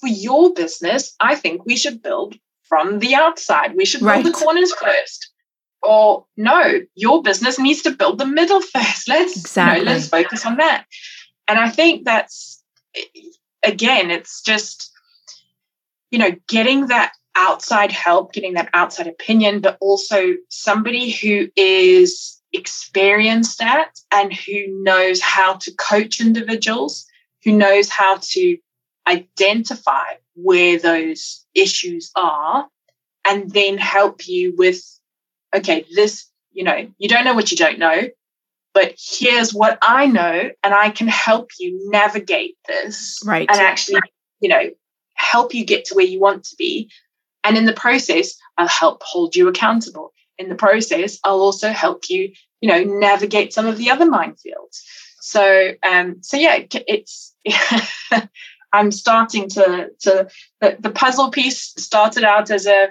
for your business, I think we should build from the outside. We should build right. the corners first or no, your business needs to build the middle first. Let's exactly. you know, let's focus on that. And I think that's again, it's just you know getting that outside help, getting that outside opinion, but also somebody who is experienced at and who knows how to coach individuals, who knows how to identify where those issues are, and then help you with okay, this, you know, you don't know what you don't know, but here's what I know, and I can help you navigate this. Right. And actually, you know, help you get to where you want to be. And in the process, I'll help hold you accountable. In the process, I'll also help you, you know, navigate some of the other minefields. So, um, so yeah, it's. I'm starting to to the, the puzzle piece started out as a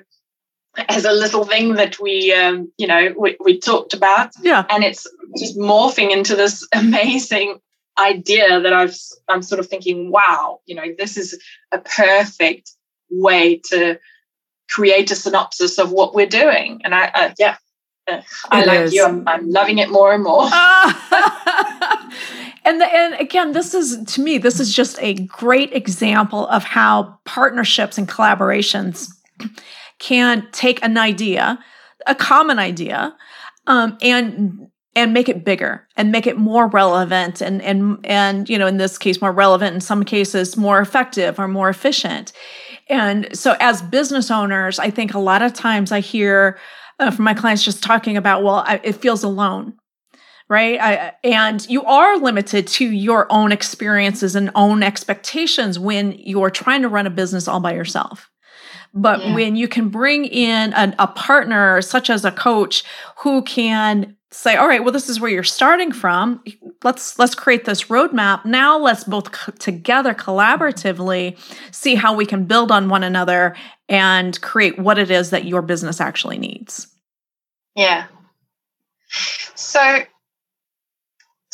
as a little thing that we um, you know we, we talked about yeah and it's just morphing into this amazing idea that i've i'm sort of thinking wow you know this is a perfect way to create a synopsis of what we're doing. And i uh, yeah. Uh, i like is. you. I'm, I'm loving it more and more. And the, and again this is to me this is just a great example of how partnerships and collaborations can take an idea, a common idea, um, and and make it bigger and make it more relevant and and and you know in this case more relevant in some cases more effective or more efficient and so as business owners i think a lot of times i hear uh, from my clients just talking about well I, it feels alone right I, and you are limited to your own experiences and own expectations when you're trying to run a business all by yourself but yeah. when you can bring in an, a partner, such as a coach, who can say, "All right, well, this is where you're starting from. Let's let's create this roadmap. Now, let's both co- together collaboratively see how we can build on one another and create what it is that your business actually needs." Yeah. So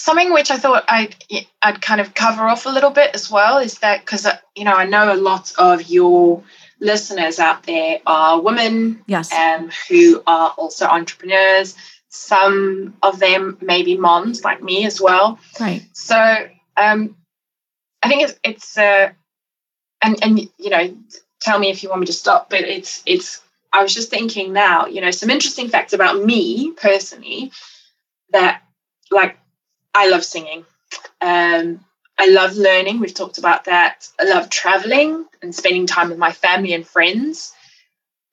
something which I thought I'd I'd kind of cover off a little bit as well is that because uh, you know I know a lot of your listeners out there are women yes. um, who are also entrepreneurs. Some of them may be moms like me as well. Right. So um, I think it's it's uh, and and you know tell me if you want me to stop, but it's it's I was just thinking now, you know, some interesting facts about me personally that like I love singing. Um, I love learning. We've talked about that. I love traveling and spending time with my family and friends.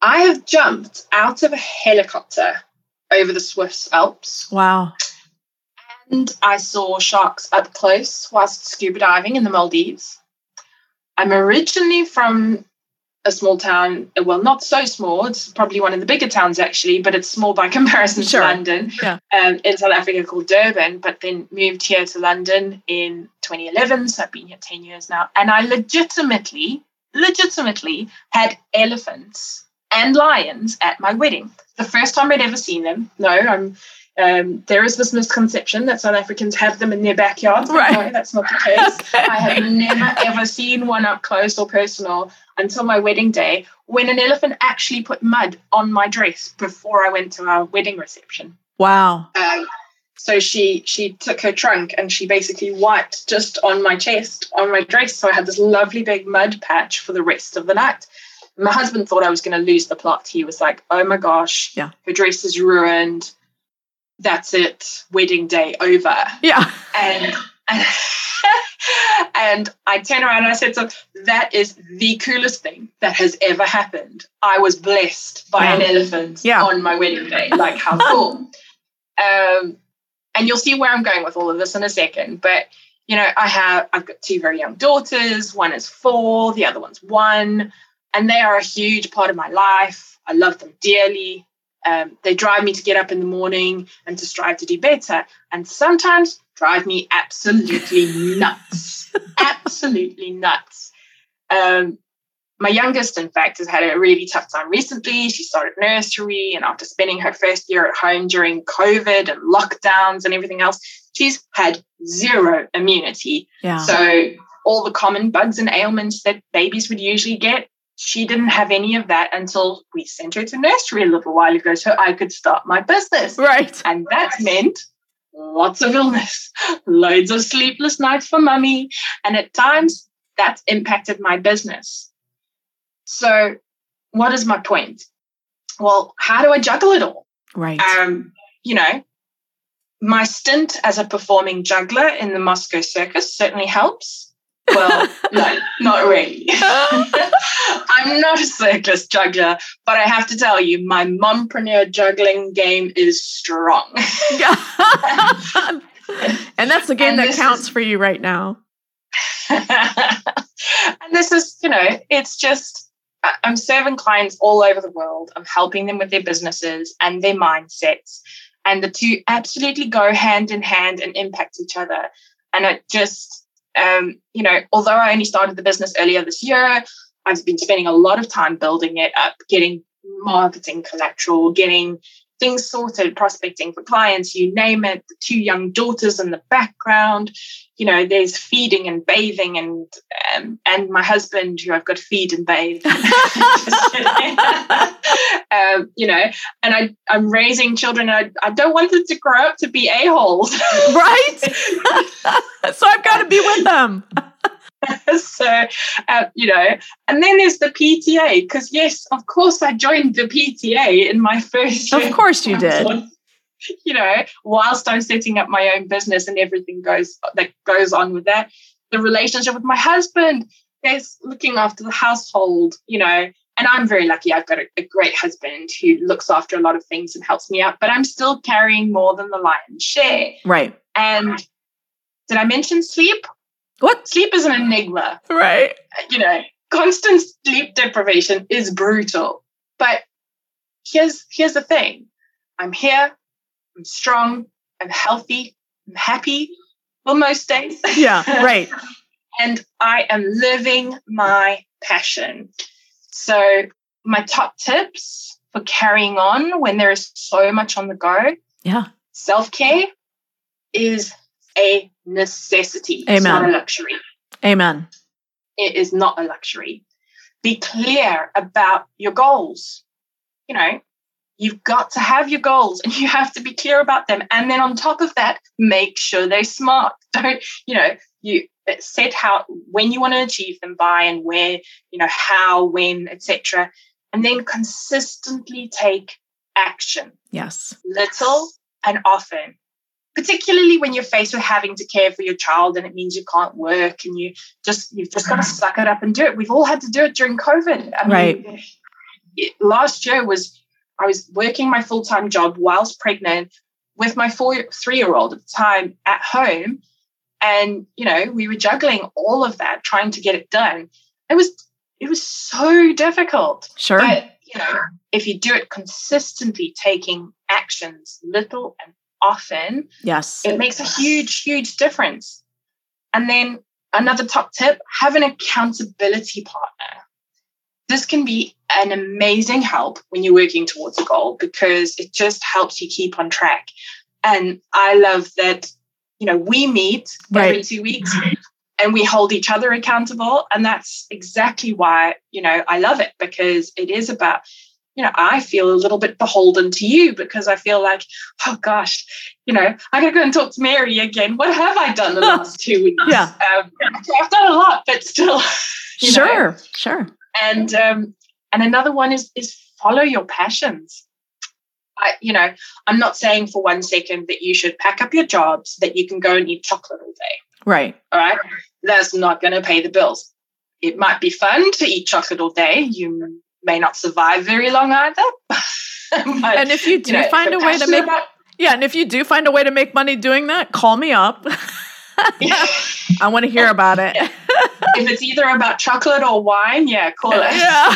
I have jumped out of a helicopter over the Swiss Alps. Wow. And I saw sharks up close whilst scuba diving in the Maldives. I'm originally from a small town, well, not so small. It's probably one of the bigger towns actually, but it's small by comparison sure. to London. Yeah. Um, in South Africa called Durban, but then moved here to London in 2011. So I've been here 10 years now. And I legitimately, legitimately had elephants and lions at my wedding. The first time I'd ever seen them. No, I'm Um, there is this misconception that South Africans have them in their backyards. Right. No, that's not the case. I have never ever seen one up close or personal until my wedding day when an elephant actually put mud on my dress before I went to our wedding reception. Wow. Um, so she she took her trunk and she basically wiped just on my chest, on my dress. So I had this lovely big mud patch for the rest of the night. My husband thought I was going to lose the plot. He was like, "Oh my gosh, yeah, her dress is ruined. That's it. Wedding day over." Yeah, and. and and I turned around and I said, So that is the coolest thing that has ever happened. I was blessed by yeah. an elephant yeah. on my wedding day. Like, how cool. Um, and you'll see where I'm going with all of this in a second. But you know, I have I've got two very young daughters. One is four, the other one's one, and they are a huge part of my life. I love them dearly. Um, they drive me to get up in the morning and to strive to do better, and sometimes drive me absolutely nuts, absolutely nuts. Um, my youngest, in fact, has had a really tough time recently. She started nursery, and after spending her first year at home during COVID and lockdowns and everything else, she's had zero immunity. Yeah. So, all the common bugs and ailments that babies would usually get, she didn't have any of that until we sent her to nursery a little while ago so I could start my business. Right. And that meant lots of illness, loads of sleepless nights for mummy. And at times, that's impacted my business. So, what is my point? Well, how do I juggle it all? Right. Um, you know, my stint as a performing juggler in the Moscow Circus certainly helps. Well, no, not really. I'm not a circus juggler, but I have to tell you, my mompreneur juggling game is strong. and that's the game and that counts is, for you right now. and this is, you know, it's just I'm serving clients all over the world. I'm helping them with their businesses and their mindsets. And the two absolutely go hand in hand and impact each other. And it just, um, you know, although I only started the business earlier this year, I've been spending a lot of time building it up, getting marketing collateral, getting things sorted, prospecting for clients, you name it, the two young daughters in the background, you know, there's feeding and bathing and um, and my husband who I've got to feed and bathe. um, you know, and I, I'm raising children I, I don't want them to grow up to be a-holes. right? so I've got to be with them. so, uh, you know, and then there's the PTA, because yes, of course, I joined the PTA in my first Of course, you did. You know, whilst I'm setting up my own business and everything goes that goes on with that, the relationship with my husband, there's looking after the household, you know, and I'm very lucky. I've got a, a, great husband who looks after a lot of things and helps me out, but I'm still carrying more than the lion's share. Right. And did I mention sleep? What? Sleep is an enigma. Right. You know, constant sleep deprivation is brutal. But here's here's the thing. I'm here, I'm strong, I'm healthy, I'm happy. Well, most days. Yeah, right. and I am living my passion. So my top tips for carrying on when there is so much on the go. Yeah. Self-care is a necessity. Amen. It's not a luxury. Amen. It is not a luxury. Be clear about your goals. You know, you've got to have your goals and you have to be clear about them. And then on top of that, make sure they're smart. Don't, you know, you uh, set how when you want to achieve them by and where, you know, how, when, etc. And then consistently take action. Yes. Little and often particularly when you're faced with having to care for your child and it means you can't work and you just you've just got to suck it up and do it. We've all had to do it during COVID. I right. Mean, it, last year was I was working my full time job whilst pregnant with my four three year old at the time at home, and you know we were juggling all of that, trying to get it done. It was it was so difficult. Sure. But you know, if you do it consistently, taking actions, little and often, yes, it makes a huge, huge difference. And then another top tip have an accountability partner. This can be an amazing help when you're working towards a goal because it just helps you keep on track. And I love that, you know, we meet right. every two weeks and we hold each other accountable. And that's exactly why, you know, I love it because it is about, you know, I feel a little bit beholden to you because I feel like, oh gosh, you know, I gotta go and talk to Mary again. What have I done the last two weeks? Yeah. Um, I've done a lot, but still. sure, know. sure. And um, and another one is is follow your passions. I, you know, I'm not saying for one second that you should pack up your jobs, that you can go and eat chocolate all day. Right. All right. That's not going to pay the bills. It might be fun to eat chocolate all day. You may not survive very long either. but, and if you do you know, find a way to make about, yeah, and if you do find a way to make money doing that, call me up. I want to hear about it. If it's either about chocolate or wine, yeah, call it. Yeah.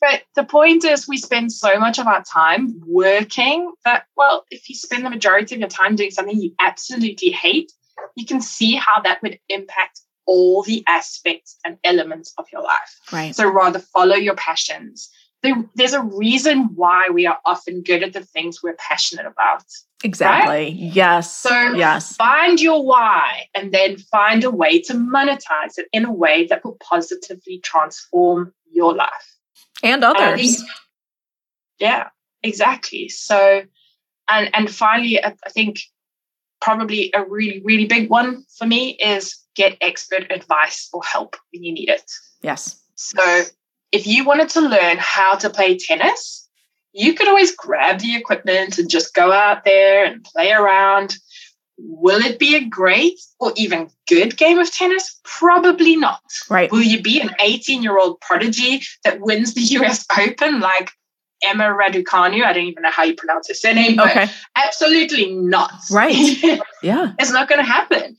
but the point is, we spend so much of our time working that, well, if you spend the majority of your time doing something you absolutely hate, you can see how that would impact all the aspects and elements of your life. Right. So rather follow your passions. There, there's a reason why we are often good at the things we're passionate about. Exactly. Right? Yes. So yes. find your why and then find a way to monetize it in a way that will positively transform your life and others. yeah, exactly. So, and and finally, I think probably a really really big one for me is get expert advice or help when you need it. Yes. So, if you wanted to learn how to play tennis, you could always grab the equipment and just go out there and play around. Will it be a great or even good game of tennis? Probably not. Right. Will you be an 18 year old prodigy that wins the US Open like Emma Raducanu? I don't even know how you pronounce her surname. Okay. Absolutely not. Right. yeah. It's not going to happen.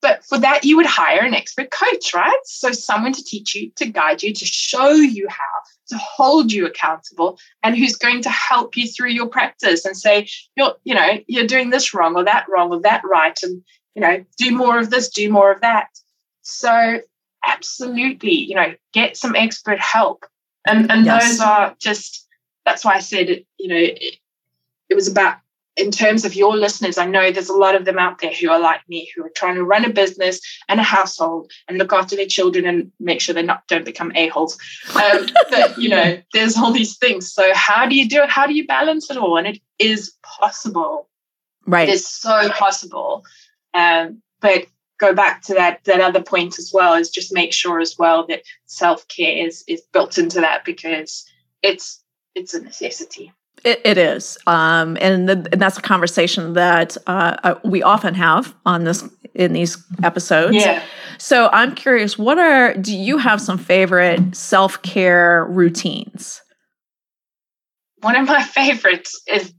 But for that, you would hire an expert coach, right? So someone to teach you, to guide you, to show you how, to hold you accountable, and who's going to help you through your practice and say, you're, you know, you're doing this wrong or that wrong or that right, and you know, do more of this, do more of that. So absolutely, you know, get some expert help. And and yes. those are just that's why I said it, you know, it, it was about in terms of your listeners, I know there's a lot of them out there who are like me, who are trying to run a business and a household and look after their children and make sure they not don't become a holes. Um, but you know, there's all these things. So how do you do it? How do you balance it all? And it is possible. Right. It is so possible. Um, but go back to that that other point as well is just make sure as well that self care is is built into that because it's it's a necessity. It, it is, um, and, the, and, that's a conversation that uh, uh, we often have on this in these episodes. Yeah. So I'm curious, what are do you have some favorite self care routines? One of my favorites is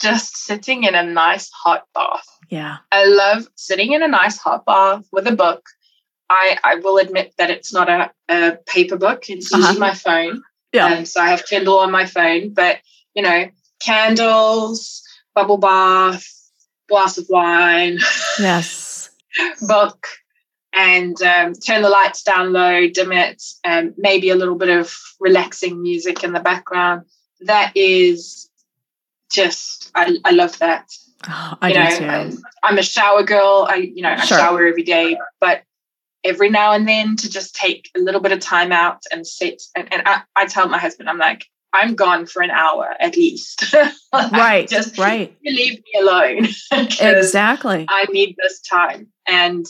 just sitting in a nice hot bath. Yeah. I love sitting in a nice hot bath with a book. I, I will admit that it's not a, a paper book, it's uh-huh. usually my phone. Yeah. Um, so I have Kindle on my phone, but you know, candles, bubble bath, glass of wine. Yes. book and um, turn the lights down low, dim it, and maybe a little bit of relaxing music in the background. That is just, I, I love that. Oh, I you know, too. I'm, I'm, a shower girl. I, you know, I sure. shower every day, but every now and then to just take a little bit of time out and sit. And, and I, I tell my husband, I'm like, I'm gone for an hour at least. right. just right. leave me alone. exactly. I need this time. And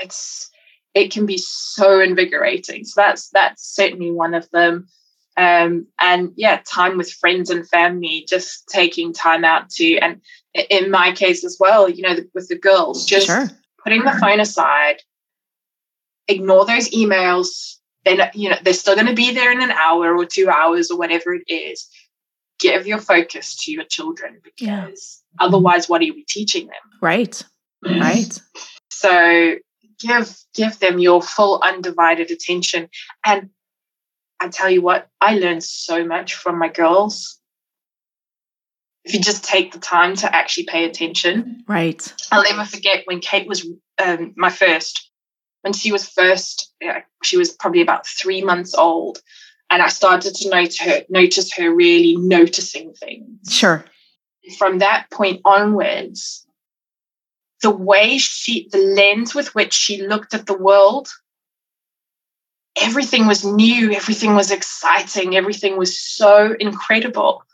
it's it can be so invigorating. So that's that's certainly one of them. Um, and yeah, time with friends and family, just taking time out to, and in my case as well, you know, with the girls, just sure. putting the phone aside, ignore those emails, then you know they're still going to be there in an hour or two hours or whatever it is. Give your focus to your children because yeah. otherwise what are we teaching them? Right. Right. So give give them your full undivided attention. And i tell you what i learned so much from my girls. If you just take the time to actually pay attention. Right. I'll never forget when kate was um, my first when she was first, she was probably about three months old. And I started to notice her, notice her really noticing things. Sure. from that point onwards, the way she, the lens with which she looked at the world, everything was new, everything was exciting, everything was so incredible.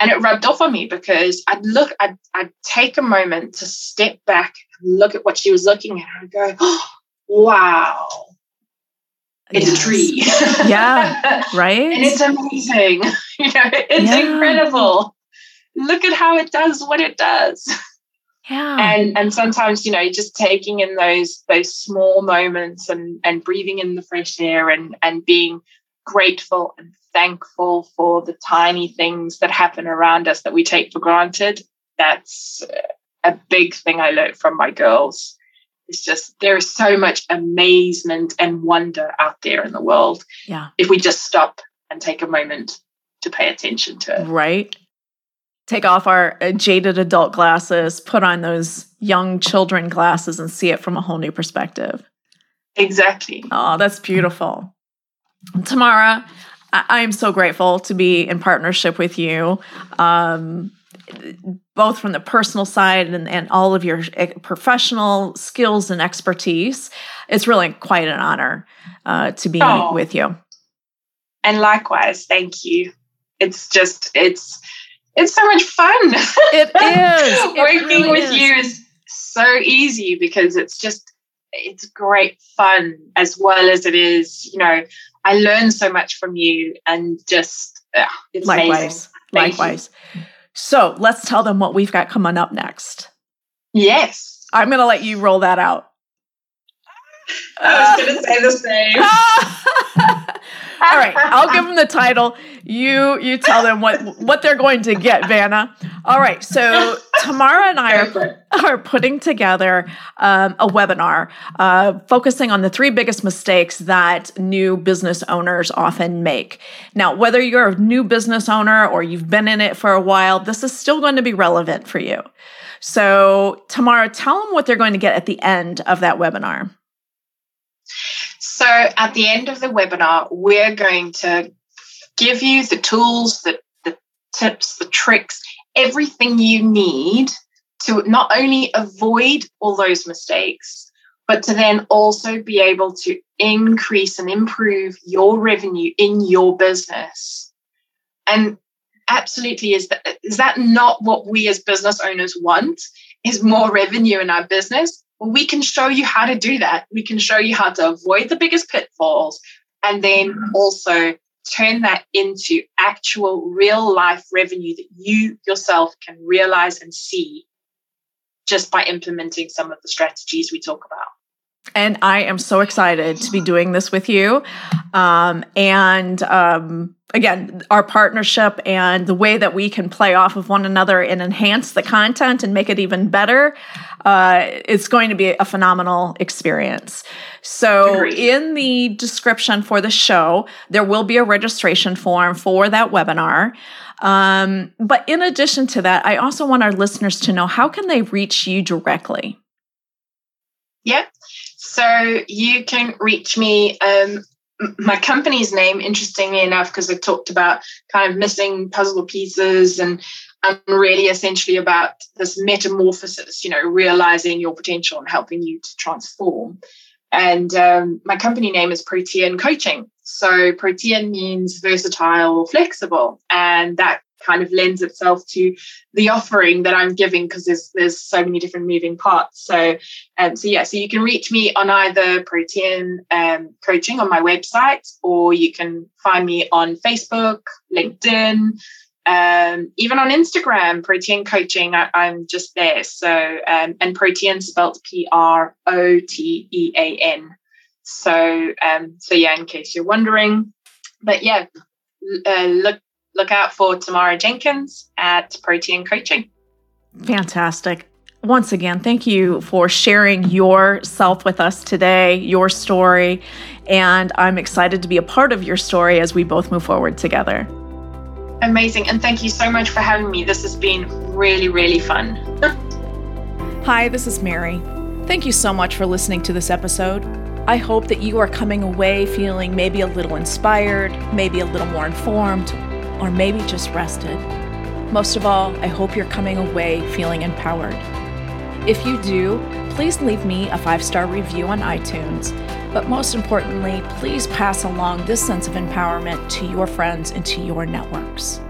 And it rubbed off on me because I'd look, I'd, I'd take a moment to step back and look at what she was looking at and go, oh, wow, it's yes. a tree. yeah, right. and it's amazing. you know, it's yeah. incredible. Look at how it does what it does. Yeah. And and sometimes, you know, just taking in those those small moments and and breathing in the fresh air and and being grateful and thankful for the tiny things that happen around us that we take for granted. That's a big thing I learned from my girls. It's just there is so much amazement and wonder out there in the world. Yeah. If we just stop and take a moment to pay attention to it. Right. Take off our uh, jaded adult glasses, put on those young children glasses, and see it from a whole new perspective. Exactly. Oh, that's beautiful. Tamara, I am so grateful to be in partnership with you. Um, both from the personal side and, and all of your eh, professional skills and expertise. It's really quite an honor uh, to be oh. with you. And likewise, thank you. It's just it's it's so much fun. It is. Working really with is. you is so easy because it's just it's great fun as well as it is, you know, I learn so much from you and just uh, it's likewise. Likewise. You. So let's tell them what we've got coming up next. Yes. I'm going to let you roll that out. I was going to say the same. All right, I'll give them the title. You you tell them what what they're going to get, Vanna. All right, so Tamara and I are, are putting together um, a webinar uh, focusing on the three biggest mistakes that new business owners often make. Now, whether you're a new business owner or you've been in it for a while, this is still going to be relevant for you. So, Tamara, tell them what they're going to get at the end of that webinar. So at the end of the webinar, we're going to give you the tools, the, the tips, the tricks, everything you need to not only avoid all those mistakes, but to then also be able to increase and improve your revenue in your business. And absolutely is that is that not what we as business owners want is more revenue in our business we can show you how to do that. We can show you how to avoid the biggest pitfalls and then mm-hmm. also turn that into actual real life revenue that you yourself can realize and see just by implementing some of the strategies we talk about. And I am so excited to be doing this with you. Um, and um, again, our partnership and the way that we can play off of one another and enhance the content and make it even better, uh, it's going to be a phenomenal experience. So, Agreed. in the description for the show, there will be a registration form for that webinar. Um, but in addition to that, I also want our listeners to know how can they reach you directly? Yeah. So you can reach me. Um, my company's name, interestingly enough, because I talked about kind of missing puzzle pieces and I'm really essentially about this metamorphosis, you know, realizing your potential and helping you to transform. And um, my company name is Protean Coaching. So Protean means versatile or flexible. And that kind of lends itself to the offering that I'm giving because there's there's so many different moving parts. So um, so yeah, so you can reach me on either Protean um, Coaching on my website, or you can find me on Facebook, LinkedIn, um, even on Instagram, Protean Coaching. I, am just there. So um, and Protean spelled P R O T E A N. So um, so yeah, in case you're wondering, but yeah, uh, look look out for Tamara Jenkins at Protean Coaching. Fantastic. Once again, thank you for sharing yourself with us today, your story, and I'm excited to be a part of your story as we both move forward together. Amazing. And thank you so much for having me. This has been really, really fun. Hi, this is Mary. Thank you so much for listening to this episode. I hope that you are coming away feeling maybe a little inspired, maybe a little more informed, or maybe just rested. Most of all, I hope you're coming away feeling empowered. If you do, please leave me a five star review on iTunes. But most importantly, please pass along this sense of empowerment to your friends and to your networks.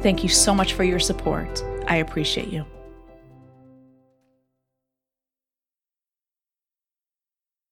Thank you so much for your support. I appreciate you.